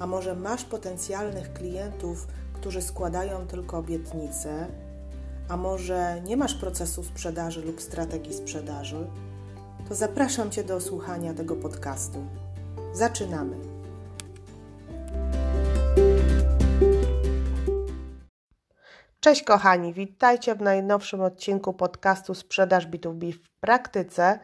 a może masz potencjalnych klientów, którzy składają tylko obietnice, a może nie masz procesu sprzedaży lub strategii sprzedaży, to zapraszam Cię do słuchania tego podcastu. Zaczynamy! Cześć kochani, witajcie w najnowszym odcinku podcastu Sprzedaż B2B w praktyce.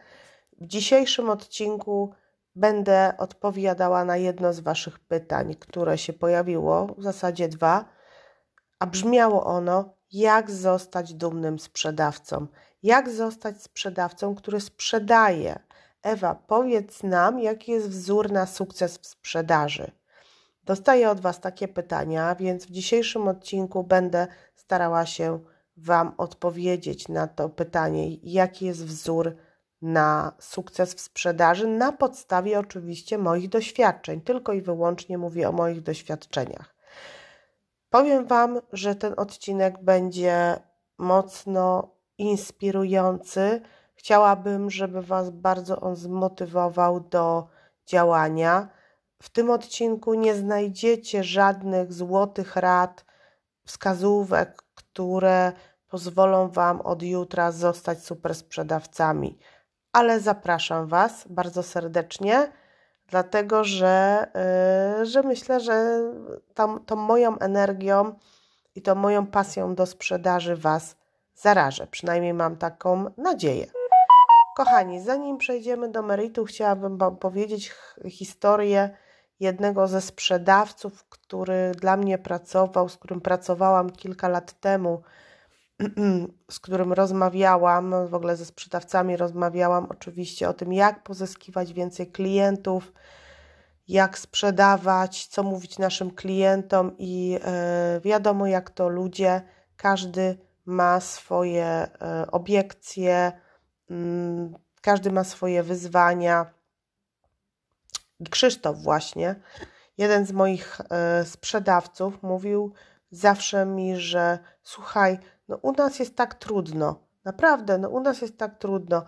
W dzisiejszym odcinku będę odpowiadała na jedno z Waszych pytań, które się pojawiło, w zasadzie dwa, a brzmiało ono: jak zostać dumnym sprzedawcą? Jak zostać sprzedawcą, który sprzedaje? Ewa, powiedz nam, jaki jest wzór na sukces w sprzedaży. Dostaję od Was takie pytania, więc w dzisiejszym odcinku będę starała się Wam odpowiedzieć na to pytanie, jaki jest wzór na sukces w sprzedaży na podstawie oczywiście moich doświadczeń. Tylko i wyłącznie mówię o moich doświadczeniach. Powiem Wam, że ten odcinek będzie mocno inspirujący. Chciałabym, żeby Was bardzo on zmotywował do działania. W tym odcinku nie znajdziecie żadnych złotych rad, wskazówek, które pozwolą Wam od jutra zostać super sprzedawcami ale zapraszam Was bardzo serdecznie, dlatego że, yy, że myślę, że tam, tą moją energią i tą moją pasją do sprzedaży Was zarażę. Przynajmniej mam taką nadzieję. Kochani, zanim przejdziemy do meritu, chciałabym Wam powiedzieć historię jednego ze sprzedawców, który dla mnie pracował, z którym pracowałam kilka lat temu z którym rozmawiałam, w ogóle ze sprzedawcami rozmawiałam oczywiście o tym, jak pozyskiwać więcej klientów, jak sprzedawać, co mówić naszym klientom i e, wiadomo, jak to ludzie, każdy ma swoje e, obiekcje, mm, każdy ma swoje wyzwania. Krzysztof właśnie, jeden z moich e, sprzedawców, mówił zawsze mi, że słuchaj, no u nas jest tak trudno. Naprawdę, no u nas jest tak trudno.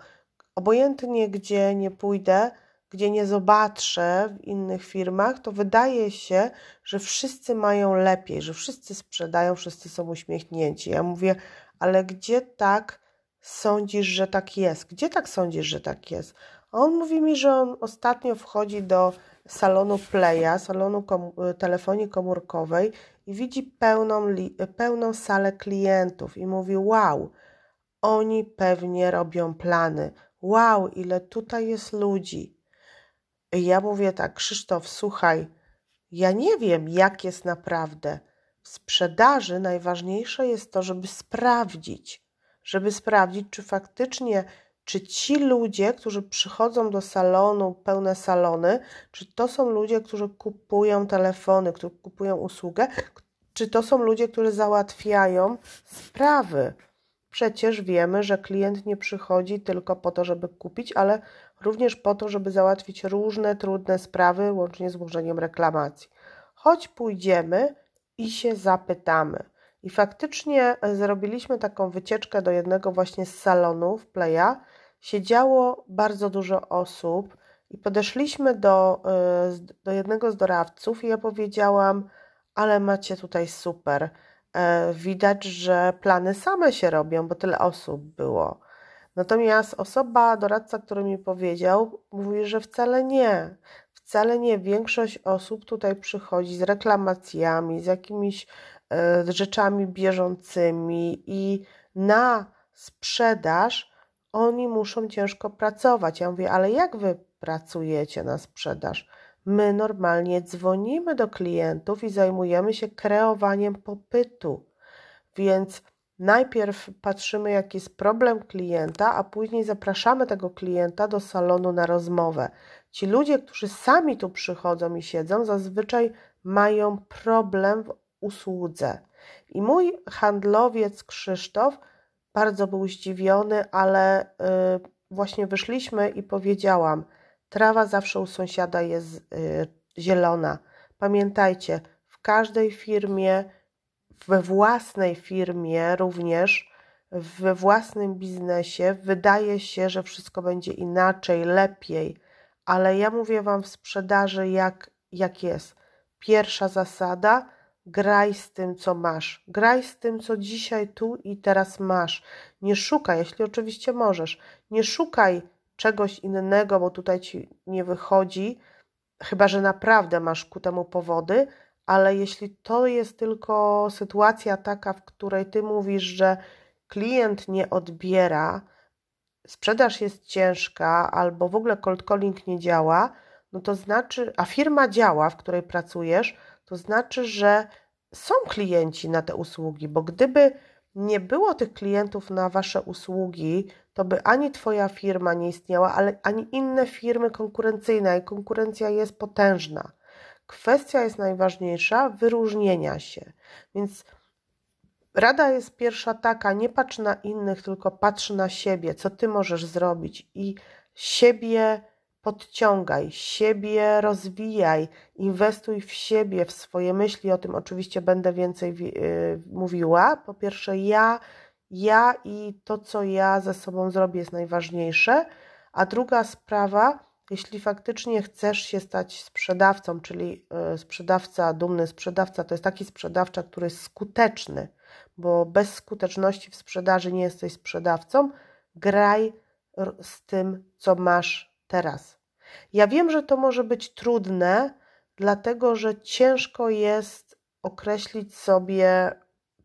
Obojętnie gdzie nie pójdę, gdzie nie zobaczę w innych firmach, to wydaje się, że wszyscy mają lepiej, że wszyscy sprzedają, wszyscy są uśmiechnięci. Ja mówię, ale gdzie tak sądzisz, że tak jest? Gdzie tak sądzisz, że tak jest? A on mówi mi, że on ostatnio wchodzi do salonu Playa, salonu kom telefonii komórkowej i widzi pełną, pełną salę klientów i mówi: Wow, oni pewnie robią plany. Wow, ile tutaj jest ludzi. I ja mówię tak, Krzysztof, słuchaj, ja nie wiem, jak jest naprawdę. W sprzedaży najważniejsze jest to, żeby sprawdzić, żeby sprawdzić, czy faktycznie czy ci ludzie, którzy przychodzą do salonu, pełne salony, czy to są ludzie, którzy kupują telefony, którzy kupują usługę, czy to są ludzie, którzy załatwiają sprawy. Przecież wiemy, że klient nie przychodzi tylko po to, żeby kupić, ale również po to, żeby załatwić różne trudne sprawy, łącznie z złożeniem reklamacji. Choć pójdziemy i się zapytamy. I faktycznie zrobiliśmy taką wycieczkę do jednego właśnie z salonów Playa, siedziało bardzo dużo osób i podeszliśmy do, e, do jednego z doradców i ja powiedziałam, ale macie tutaj super. E, widać, że plany same się robią, bo tyle osób było. Natomiast osoba, doradca, który mi powiedział, mówi, że wcale nie. Wcale nie. Większość osób tutaj przychodzi z reklamacjami, z jakimiś e, rzeczami bieżącymi i na sprzedaż oni muszą ciężko pracować. Ja mówię, ale jak wy pracujecie na sprzedaż? My normalnie dzwonimy do klientów i zajmujemy się kreowaniem popytu. Więc najpierw patrzymy, jaki jest problem klienta, a później zapraszamy tego klienta do salonu na rozmowę. Ci ludzie, którzy sami tu przychodzą i siedzą, zazwyczaj mają problem w usłudze. I mój handlowiec Krzysztof bardzo był zdziwiony, ale y, właśnie wyszliśmy i powiedziałam: Trawa zawsze u sąsiada jest y, zielona. Pamiętajcie, w każdej firmie, we własnej firmie również, we własnym biznesie wydaje się, że wszystko będzie inaczej, lepiej, ale ja mówię Wam w sprzedaży, jak, jak jest. Pierwsza zasada Graj z tym, co masz. Graj z tym, co dzisiaj, tu i teraz masz. Nie szukaj, jeśli oczywiście możesz, nie szukaj czegoś innego, bo tutaj ci nie wychodzi, chyba że naprawdę masz ku temu powody, ale jeśli to jest tylko sytuacja taka, w której ty mówisz, że klient nie odbiera, sprzedaż jest ciężka albo w ogóle cold calling nie działa, no to znaczy, a firma działa, w której pracujesz, to znaczy, że są klienci na te usługi, bo gdyby nie było tych klientów na Wasze usługi, to by ani Twoja firma nie istniała, ale ani inne firmy konkurencyjne, i konkurencja jest potężna. Kwestia jest najważniejsza wyróżnienia się. Więc rada jest pierwsza taka: nie patrz na innych, tylko patrz na siebie, co Ty możesz zrobić i siebie podciągaj, siebie rozwijaj, inwestuj w siebie, w swoje myśli. O tym oczywiście będę więcej y, mówiła. Po pierwsze, ja, ja i to, co ja ze sobą zrobię, jest najważniejsze. A druga sprawa, jeśli faktycznie chcesz się stać sprzedawcą, czyli y, sprzedawca, dumny sprzedawca, to jest taki sprzedawca, który jest skuteczny, bo bez skuteczności w sprzedaży nie jesteś sprzedawcą. Graj z tym, co masz teraz. Ja wiem, że to może być trudne, dlatego że ciężko jest określić sobie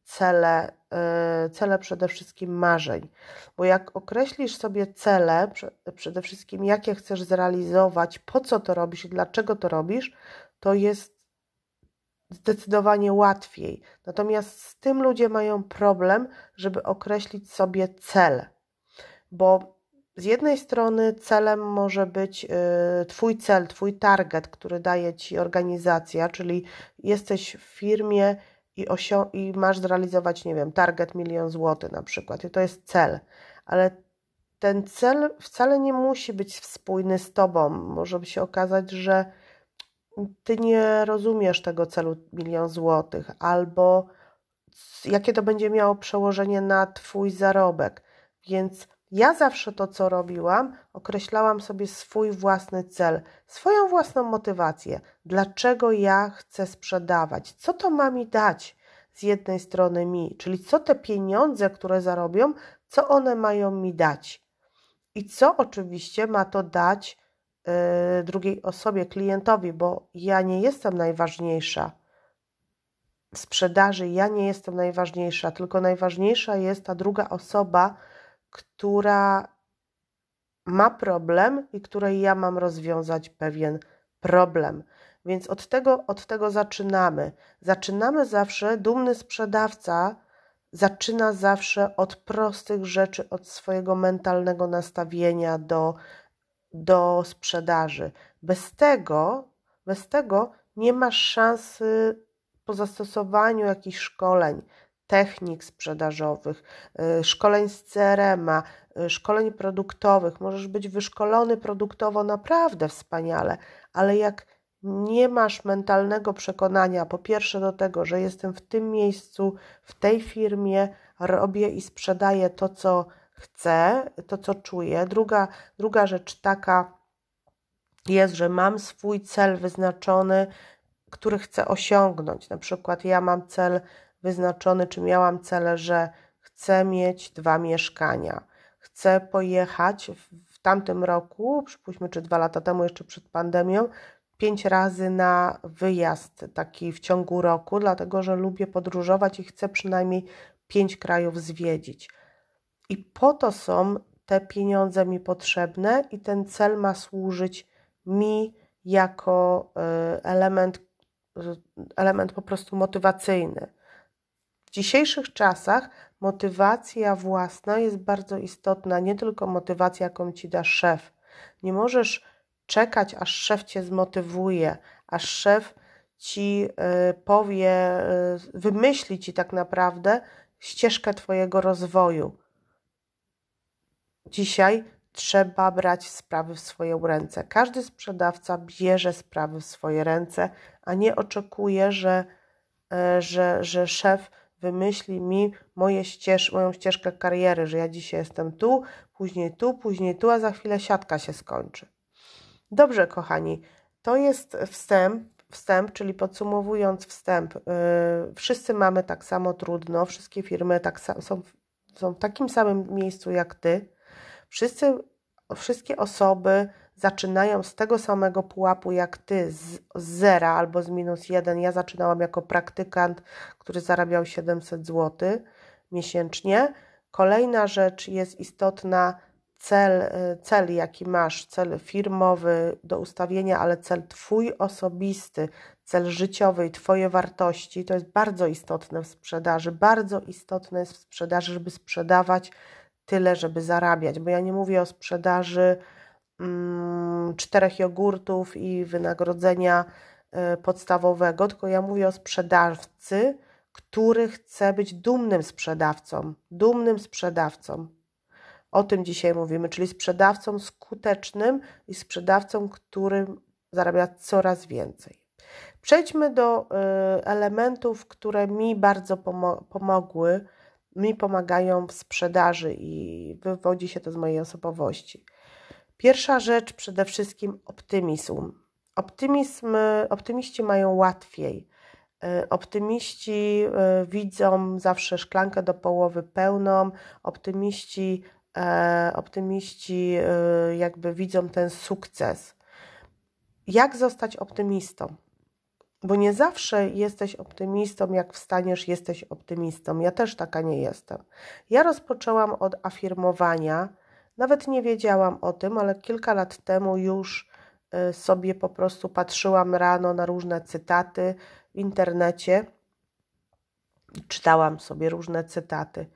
cele, e, cele przede wszystkim marzeń. Bo jak określisz sobie cele, przede wszystkim jakie chcesz zrealizować, po co to robisz i dlaczego to robisz, to jest zdecydowanie łatwiej. Natomiast z tym ludzie mają problem, żeby określić sobie cel. Bo z jednej strony celem może być y, Twój cel, Twój target, który daje Ci organizacja, czyli jesteś w firmie i, i masz zrealizować, nie wiem, target milion złotych na przykład, i to jest cel, ale ten cel wcale nie musi być spójny z Tobą. Może się okazać, że Ty nie rozumiesz tego celu milion złotych, albo jakie to będzie miało przełożenie na Twój zarobek, więc ja zawsze to, co robiłam, określałam sobie swój własny cel, swoją własną motywację. Dlaczego ja chcę sprzedawać? Co to ma mi dać z jednej strony mi? Czyli co te pieniądze, które zarobią, co one mają mi dać? I co oczywiście ma to dać yy, drugiej osobie, klientowi, bo ja nie jestem najważniejsza w sprzedaży, ja nie jestem najważniejsza, tylko najważniejsza jest ta druga osoba, która ma problem i której ja mam rozwiązać pewien problem. Więc od tego, od tego zaczynamy. Zaczynamy zawsze, dumny sprzedawca zaczyna zawsze od prostych rzeczy, od swojego mentalnego nastawienia do, do sprzedaży. Bez tego, bez tego nie masz szansy po zastosowaniu jakichś szkoleń, technik sprzedażowych, y, szkoleń z CRM-a, y, szkoleń produktowych. Możesz być wyszkolony produktowo naprawdę wspaniale, ale jak nie masz mentalnego przekonania, po pierwsze do tego, że jestem w tym miejscu, w tej firmie, robię i sprzedaję to, co chcę, to, co czuję. Druga, druga rzecz taka jest, że mam swój cel wyznaczony, który chcę osiągnąć. Na przykład ja mam cel wyznaczony, czy miałam cele, że chcę mieć dwa mieszkania. Chcę pojechać w, tamtym roku, przypuśćmy, czy dwa lata temu, jeszcze przed pandemią, pięć razy na wyjazd taki w ciągu roku, dlatego że lubię podróżować i chcę przynajmniej pięć krajów zwiedzić. I po to są te pieniądze mi potrzebne, i ten cel ma służyć mi jako y, element, y, element po prostu motywacyjny dzisiejszych czasach motywacja własna jest bardzo istotna, nie tylko motywacja, jaką ci da szef. Nie możesz czekać, aż szef cię zmotywuje, aż szef ci y, powie, y, wymyśli ci tak naprawdę ścieżkę Twojego rozwoju. Dzisiaj trzeba brać sprawy w swoje ręce. Każdy sprzedawca bierze sprawy w swoje ręce, a nie oczekuje, że, y, że, że szef wymyśli mi moje ścież, moją ścieżkę kariery, że ja dzisiaj jestem tu, później tu, później tu, a za chwilę siatka się skończy. Dobrze, kochani, to jest wstęp, wstęp czyli podsumowując wstęp. Yy, wszyscy mamy tak samo trudno, wszystkie firmy tak są, są w takim samym miejscu jak ty. Wszyscy, wszystkie osoby zaczynają z tego samego pułapu jak ty, z, zera albo z minus jeden. Ja zaczynałam jako praktykant, który zarabiał 700 zł miesięcznie. Kolejna rzecz jest istotna, cel, y, cel jaki masz, cel firmowy do ustawienia, ale cel Twój osobisty, cel życiowy i Twoje wartości, to jest bardzo istotne w sprzedaży. Bardzo istotne jest w sprzedaży, żeby sprzedawać tyle, żeby zarabiać, bo ja nie mówię o sprzedaży czterech jogurtów i wynagrodzenia y, podstawowego, tylko ja mówię o sprzedawcy, który chce być dumnym sprzedawcą, dumnym sprzedawcą. O tym dzisiaj mówimy, czyli sprzedawcą skutecznym i sprzedawcą, który zarabia coraz więcej. Przejdźmy do y, elementów, które mi bardzo pomogły, mi pomagają w sprzedaży i wywodzi się to z mojej osobowości. Pierwsza rzecz przede wszystkim optymizm. Optymizm, optymiści mają łatwiej. Y, optymiści y, widzą zawsze szklankę do połowy pełną, optymiści E, optymiści e, jakby widzą ten sukces. Jak zostać optymistą? Bo nie zawsze jesteś optymistą, jak wstaniesz, jesteś optymistą. Ja też taka nie jestem. Ja rozpoczęłam od afirmowania, nawet nie wiedziałam o tym, ale kilka lat temu już e, sobie po prostu patrzyłam rano na różne cytaty w internecie. Czytałam sobie różne cytaty.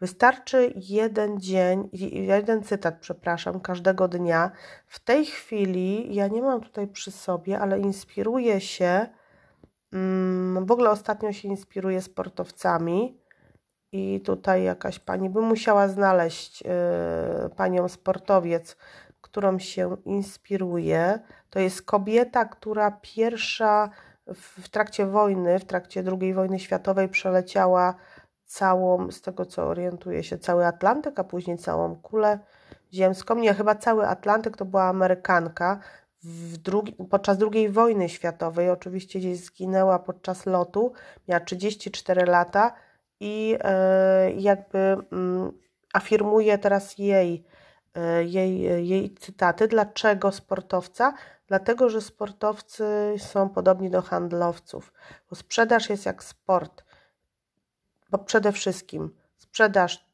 Wystarczy jeden dzień, jeden cytat, przepraszam, każdego dnia. W tej chwili ja nie mam tutaj przy sobie, ale inspiruję się. Mm, w ogóle ostatnio się inspiruję sportowcami. I tutaj jakaś pani by musiała znaleźć yy, panią sportowiec, którą się inspiruje. To jest kobieta, która pierwsza w, trakcie wojny, w trakcie II wojny światowej przeleciała całą, z tego co orientuję się, cały Atlantyk, a później całą kulę ziemską. Nie, chyba cały Atlantyk to była Amerykanka. Drugi, podczas II wojny światowej oczywiście gdzieś zginęła podczas lotu, miała 34 lata i e, jakby mm, afirmuje teraz jej, e, jej, jej cytaty. Dlaczego sportowca? Dlatego, że sportowcy są podobni do handlowców, bo sprzedaż jest jak sport. Bo przede wszystkim sprzedaż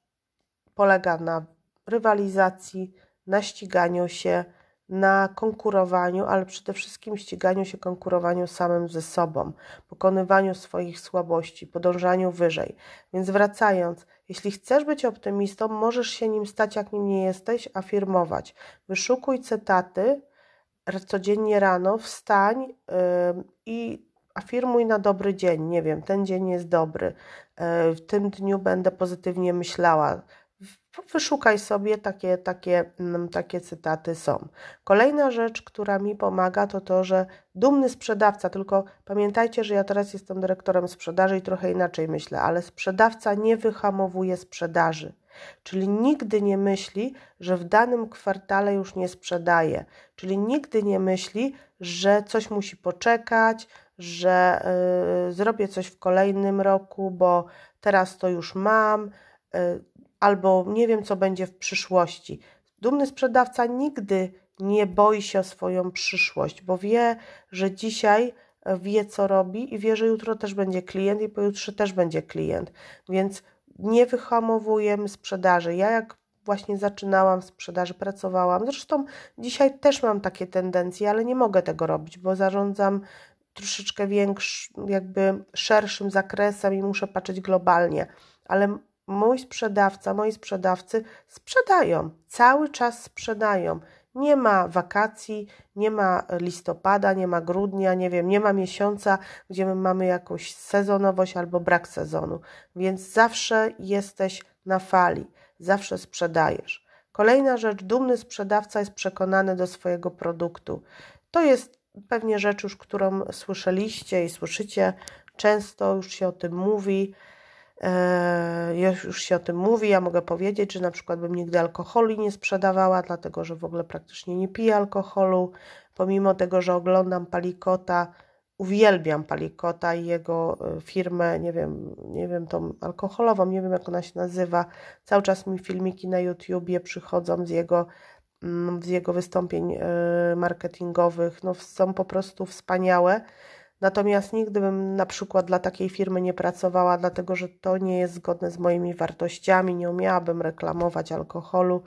polega na rywalizacji, na ściganiu się, na konkurowaniu, ale przede wszystkim ściganiu się, konkurowaniu samym ze sobą, pokonywaniu swoich słabości, podążaniu wyżej. Więc wracając, jeśli chcesz być optymistą, możesz się nim stać, jak nim nie jesteś, afirmować. Wyszukuj cytaty codziennie rano, wstań yy, i afirmuj na dobry dzień. Nie wiem, ten dzień jest dobry. E, w tym dniu będę pozytywnie myślała. Wyszukaj sobie takie, takie, mm, takie cytaty są. Kolejna rzecz, która mi pomaga, to to, że dumny sprzedawca, tylko pamiętajcie, że ja teraz jestem dyrektorem sprzedaży i trochę inaczej myślę, ale sprzedawca nie wyhamowuje sprzedaży. Czyli nigdy nie myśli, że w danym kwartale już nie sprzedaje. Czyli nigdy nie myśli, że coś musi poczekać, że y, zrobię coś w kolejnym roku, bo teraz to już mam, y, albo nie wiem, co będzie w przyszłości. Dumny sprzedawca nigdy nie boi się o swoją przyszłość, bo wie, że dzisiaj wie, co robi i wie, że jutro też będzie klient i pojutrze też będzie klient. Więc nie wyhamowujemy sprzedaży. Ja jak właśnie zaczynałam sprzedaży, pracowałam. Zresztą dzisiaj też mam takie tendencje, ale nie mogę tego robić, bo zarządzam troszeczkę większym, jakby szerszym zakresem i muszę patrzeć globalnie. Ale mój sprzedawca, moi sprzedawcy sprzedają, cały czas sprzedają. Nie ma wakacji, nie ma listopada, nie ma grudnia, nie wiem, nie ma miesiąca, gdzie my mamy jakąś sezonowość albo brak sezonu, więc zawsze jesteś na fali, zawsze sprzedajesz. Kolejna rzecz, dumny sprzedawca jest przekonany do swojego produktu. To jest pewnie rzecz już, którą słyszeliście i słyszycie często, już się o tym mówi. E, już się o tym mówi. Ja mogę powiedzieć, że na przykład bym nigdy alkoholu nie sprzedawała, dlatego że w ogóle praktycznie nie piję alkoholu. Pomimo tego, że oglądam Palikota, uwielbiam Palikota i jego e, firmę, nie wiem, nie wiem, tą alkoholową, nie wiem jak ona się nazywa. Cały czas mi filmiki na YouTubie przychodzą z jego, mm, z jego wystąpień e, marketingowych. No, są po prostu wspaniałe. Natomiast nigdy bym na przykład dla takiej firmy nie pracowała, dlatego że to nie jest zgodne z moimi wartościami. Nie umiałabym reklamować alkoholu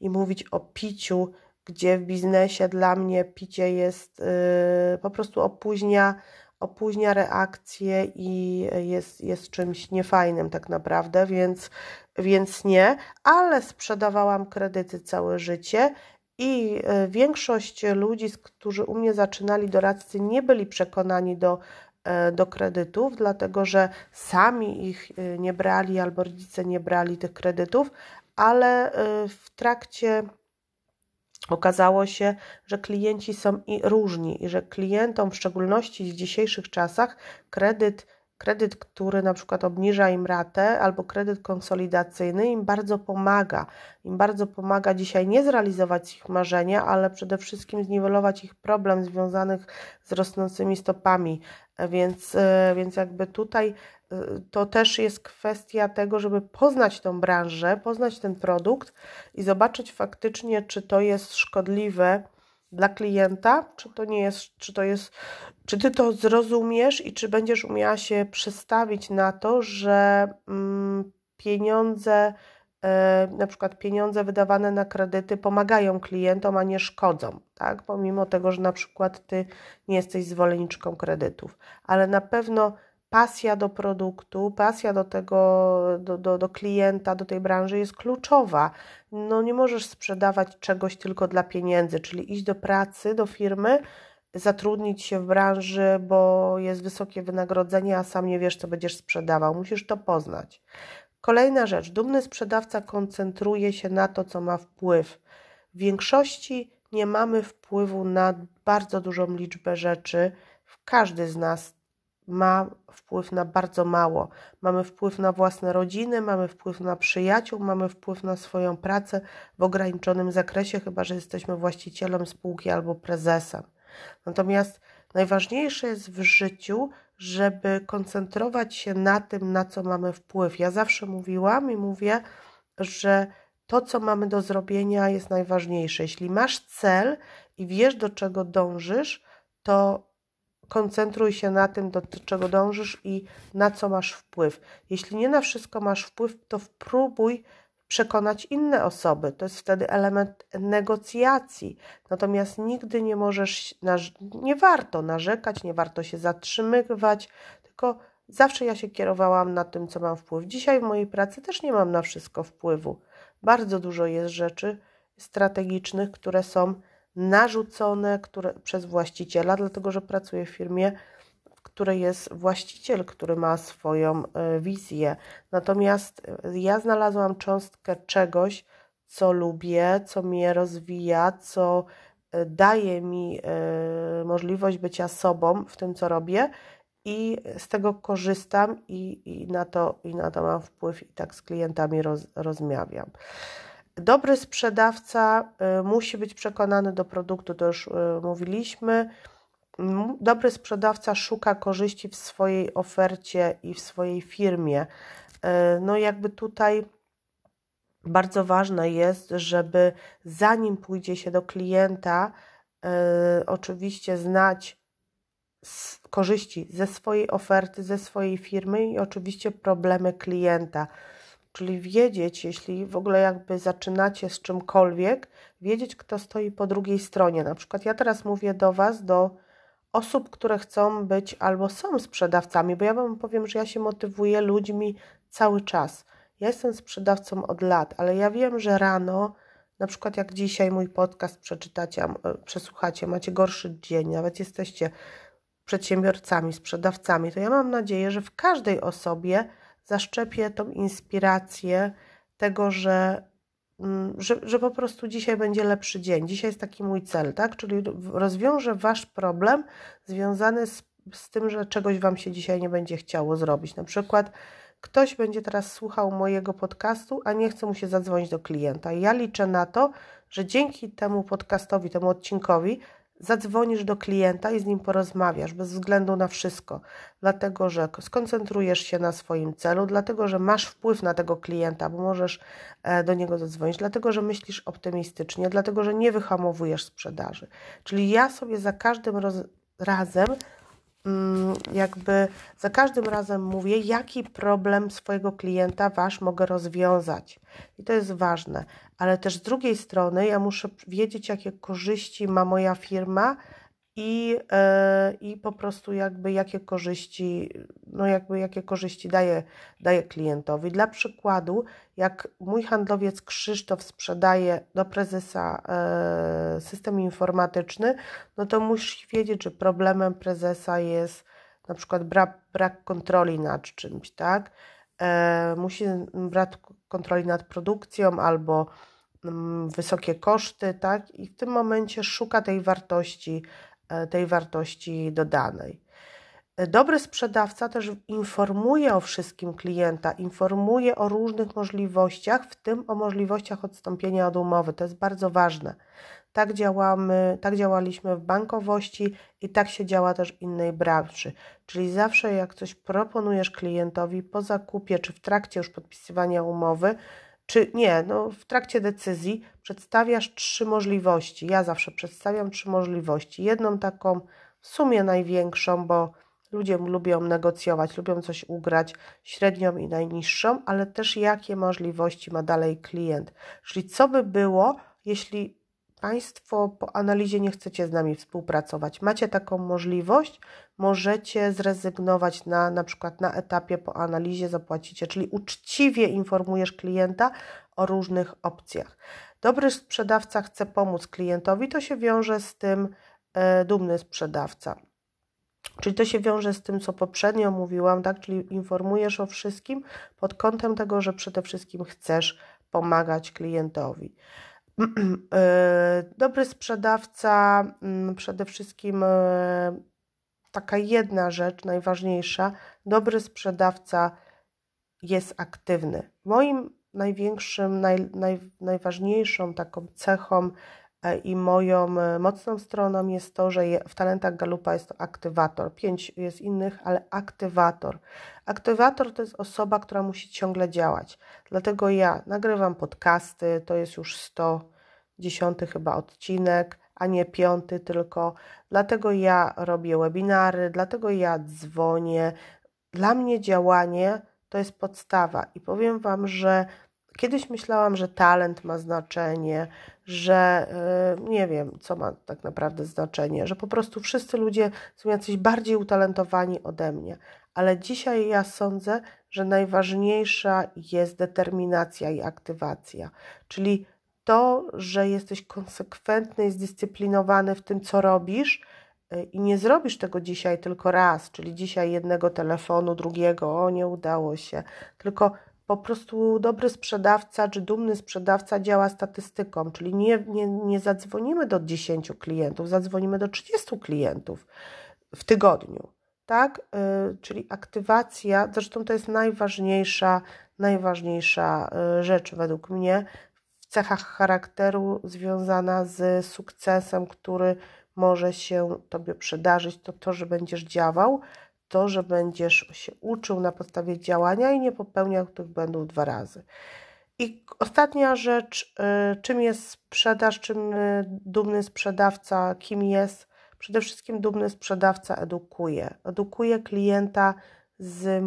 i mówić o piciu, gdzie w biznesie dla mnie picie jest yy, po prostu opóźnia, opóźnia reakcję i jest, jest czymś niefajnym tak naprawdę, więc, więc nie, ale sprzedawałam kredyty całe życie i e, większość ludzi, którzy u mnie zaczynali doradcy, nie byli przekonani do, e, do kredytów, dlatego że sami ich e, nie brali albo rodzice nie brali tych kredytów, ale w trakcie okazało się, że klienci są i różni i że klientom, w szczególności w dzisiejszych czasach, kredyt kredyt, który na przykład obniża im ratę, albo kredyt konsolidacyjny im bardzo pomaga. Im bardzo pomaga dzisiaj nie zrealizować ich marzenia, ale przede wszystkim zniwelować ich problem związanych z rosnącymi stopami. Więc, e, więc jakby tutaj e, to też jest kwestia tego, żeby poznać tą branżę, poznać ten produkt i zobaczyć faktycznie, czy to jest szkodliwe dla klienta, czy to nie jest, czy to jest, czy ty to zrozumiesz i czy będziesz umiała się przestawić na to, że mm, pieniądze, e, na przykład pieniądze wydawane na kredyty pomagają klientom, a nie szkodzą, tak? Pomimo tego, że na przykład ty nie jesteś zwolenniczką kredytów, ale na pewno pasja do produktu, pasja do tego, do, do, do klienta, do tej branży jest kluczowa. No nie możesz sprzedawać czegoś tylko dla pieniędzy, czyli iść do pracy, do firmy, zatrudnić się w branży, bo jest wysokie wynagrodzenie, a sam nie wiesz, co będziesz sprzedawał. Musisz to poznać. Kolejna rzecz. Dumny sprzedawca koncentruje się na to, co ma wpływ. W większości nie mamy wpływu na bardzo dużą liczbę rzeczy. Każdy z nas ma wpływ na bardzo mało. Mamy wpływ na własne rodziny, mamy wpływ na przyjaciół, mamy wpływ na swoją pracę w ograniczonym zakresie, chyba że jesteśmy właścicielem spółki albo prezesem. Natomiast najważniejsze jest w życiu, żeby koncentrować się na tym, na co mamy wpływ. Ja zawsze mówiłam i mówię, że to, co mamy do zrobienia, jest najważniejsze. Jeśli masz cel i wiesz, do czego dążysz, to koncentruj się na tym, do czego dążysz i na co masz wpływ. Jeśli nie na wszystko masz wpływ, to spróbuj przekonać inne osoby. To jest wtedy element negocjacji. Natomiast nigdy nie możesz, nie warto narzekać, nie warto się zatrzymywać, tylko zawsze ja się kierowałam na tym, co mam wpływ. Dzisiaj w mojej pracy też nie mam na wszystko wpływu. Bardzo dużo jest rzeczy strategicznych, które są narzucone które, przez właściciela, dlatego że pracuję w firmie, w której jest właściciel, który ma swoją e, wizję. Natomiast e, ja znalazłam cząstkę czegoś, co lubię, co mnie rozwija, co e, daje mi możliwość bycia sobą w tym, co robię i z tego korzystam i, i, na, to, i na to mam wpływ i tak z klientami roz, rozmawiam. Dobry sprzedawca y, musi być przekonany do produktu, to już y, mówiliśmy. Dobry sprzedawca szuka korzyści w swojej ofercie i w swojej firmie. Y, no, jakby tutaj bardzo ważne jest, żeby zanim pójdzie się do klienta, oczywiście znać korzyści ze swojej oferty, ze swojej firmy i oczywiście problemy klienta. Czyli wiedzieć, jeśli w ogóle jakby zaczynacie z czymkolwiek, wiedzieć, kto stoi po drugiej stronie. Na przykład ja teraz mówię do Was, do osób, które chcą być albo są sprzedawcami, bo ja Wam powiem, że ja się motywuję ludźmi cały czas. Ja jestem sprzedawcą od lat, ale ja wiem, że rano Na przykład jak dzisiaj mój podcast przeczytacie, e, przesłuchacie, macie gorszy dzień, nawet jesteście przedsiębiorcami, sprzedawcami, to ja mam nadzieję, że w każdej osobie zaszczepię tą inspirację tego, że, mm, że, że po prostu dzisiaj będzie lepszy dzień. Dzisiaj jest taki mój cel, tak? Czyli rozwiążę wasz problem związany z, z tym, że czegoś wam się dzisiaj nie będzie chciało zrobić. Na przykład ktoś będzie teraz słuchał mojego podcastu, a nie chce mu się zadzwonić do klienta. Ja liczę na to, że dzięki temu podcastowi, temu odcinkowi zadzwonisz do klienta i z nim porozmawiasz bez względu na wszystko, dlatego że skoncentrujesz się na swoim celu, dlatego że masz wpływ na tego klienta, bo możesz e, do niego zadzwonić, dlatego że myślisz optymistycznie, dlatego że nie wyhamowujesz sprzedaży. Czyli ja sobie za każdym razem jakby za każdym razem mówię, jaki problem swojego klienta wasz mogę rozwiązać. I to jest ważne. Ale też z drugiej strony ja muszę wiedzieć, jakie korzyści ma moja firma i, e, i po prostu jakby jakie korzyści, no jakby jakie korzyści daje, daje klientowi. Dla przykładu, jak mój handlowiec Krzysztof sprzedaje do prezesa e, system informatyczny, no to musi wiedzieć, że problemem prezesa jest na przykład brak, brak kontroli nad czymś, tak? E, musi brak kontroli nad produkcją albo mm, wysokie koszty, tak? I w tym momencie szuka tej wartości tej wartości dodanej. E, dobry sprzedawca też informuje o wszystkim klienta, informuje o różnych możliwościach, w tym o możliwościach odstąpienia od umowy. To jest bardzo ważne. Tak działamy, tak działaliśmy w bankowości i tak się działa też w innej branży. Czyli zawsze jak coś proponujesz klientowi po zakupie czy w trakcie już podpisywania umowy, czy nie, no w trakcie decyzji przedstawiasz trzy możliwości. Ja zawsze przedstawiam trzy możliwości. Jedną taką w sumie największą, bo ludzie lubią negocjować, lubią coś ugrać, średnią i najniższą, ale też jakie możliwości ma dalej klient. Czyli co by było, jeśli Państwo po analizie nie chcecie z nami współpracować, macie taką możliwość, możecie zrezygnować na, na przykład na etapie po analizie zapłacicie, czyli uczciwie informujesz klienta o różnych opcjach. Dobry sprzedawca chce pomóc klientowi, to się wiąże z tym e, dumny sprzedawca. Czyli to się wiąże z tym, co poprzednio mówiłam, tak? Czyli informujesz o wszystkim pod kątem tego, że przede wszystkim chcesz pomagać klientowi. E, dobry sprzedawca, mm, przede wszystkim e, taka jedna rzecz najważniejsza: dobry sprzedawca jest aktywny. Moim największym, naj, naj, najważniejszą taką cechą i moją mocną stroną jest to, że w talentach Galupa jest to aktywator. Pięć jest innych, ale aktywator. Aktywator to jest osoba, która musi ciągle działać. Dlatego ja nagrywam podcasty, to jest już 110 chyba odcinek, a nie piąty tylko. Dlatego ja robię webinary, dlatego ja dzwonię. Dla mnie działanie to jest podstawa i powiem Wam, że kiedyś myślałam, że talent ma znaczenie, że yy, nie wiem, co ma tak naprawdę znaczenie, że po prostu wszyscy ludzie są jacyś bardziej utalentowani ode mnie, ale dzisiaj ja sądzę, że najważniejsza jest determinacja i aktywacja, czyli to, że jesteś konsekwentny i zdyscyplinowany w tym, co robisz y, i nie zrobisz tego dzisiaj tylko raz, czyli dzisiaj jednego telefonu, drugiego, o nie udało się, tylko po prostu dobry sprzedawca czy dumny sprzedawca działa statystyką, czyli nie, nie, nie zadzwonimy do 10 klientów, zadzwonimy do 30 klientów w tygodniu. Tak, yy, czyli aktywacja, zresztą to jest najważniejsza, najważniejsza y, rzecz według mnie cechach charakteru związana z sukcesem, który może się Tobie przydarzyć, to to, że będziesz działał, to, że będziesz się uczył na podstawie działania i nie popełniał tych błędów dwa razy. I ostatnia rzecz, y, czym jest sprzedaż, czym y, dumny sprzedawca, kim jest? Przede wszystkim dumny sprzedawca edukuje. Edukuje klienta z,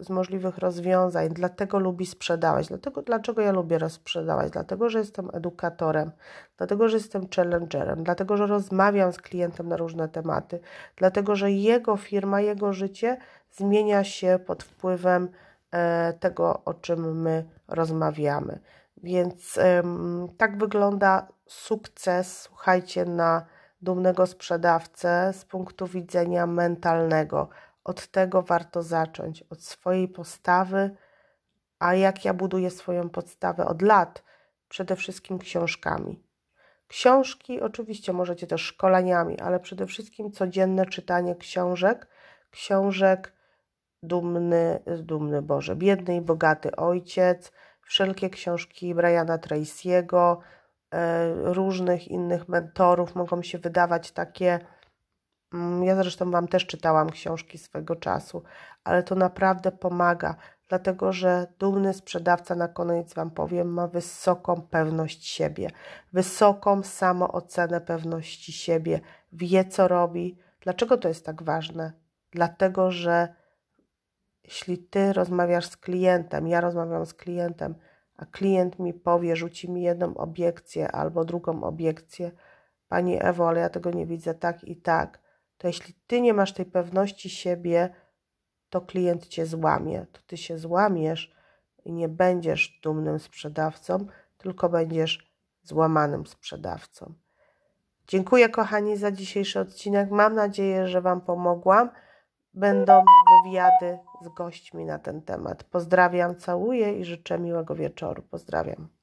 z możliwych rozwiązań, dlatego lubi sprzedawać. Dlatego, dlaczego ja lubię rozprzedawać? Dlatego, że jestem edukatorem, dlatego, że jestem challengerem, dlatego, że rozmawiam z klientem na różne tematy, dlatego, że jego firma, jego życie zmienia się pod wpływem e, tego, o czym my rozmawiamy. Więc ym, tak wygląda sukces, słuchajcie, na dumnego sprzedawcę z punktu widzenia mentalnego. Od tego warto zacząć, od swojej postawy. A jak ja buduję swoją podstawę od lat? Przede wszystkim książkami. Książki, oczywiście możecie też szkoleniami, ale przede wszystkim codzienne czytanie książek. Książek dumny, dumny Boże, biedny i bogaty ojciec, wszelkie książki Briana Tracy'ego, e, różnych innych mentorów mogą się wydawać takie. Mm, ja zresztą Wam też czytałam książki swego czasu, ale to naprawdę pomaga, dlatego że dumny sprzedawca, na koniec Wam powiem, ma wysoką pewność siebie, wysoką samoocenę pewności siebie, wie co robi. Dlaczego to jest tak ważne? Dlatego, że jeśli ty rozmawiasz z klientem, ja rozmawiam z klientem, a klient mi powie, rzuci mi jedną obiekcję albo drugą obiekcję, Pani Ewo, ale ja tego nie widzę tak i tak, to jeśli ty nie masz tej pewności siebie, to klient cię złamie, to ty się złamiesz i nie będziesz dumnym sprzedawcą, tylko będziesz złamanym sprzedawcą. Dziękuję kochani za dzisiejszy odcinek. Mam nadzieję, że Wam pomogłam będą wywiady z gośćmi na ten temat. Pozdrawiam, całuję i życzę miłego wieczoru. Pozdrawiam.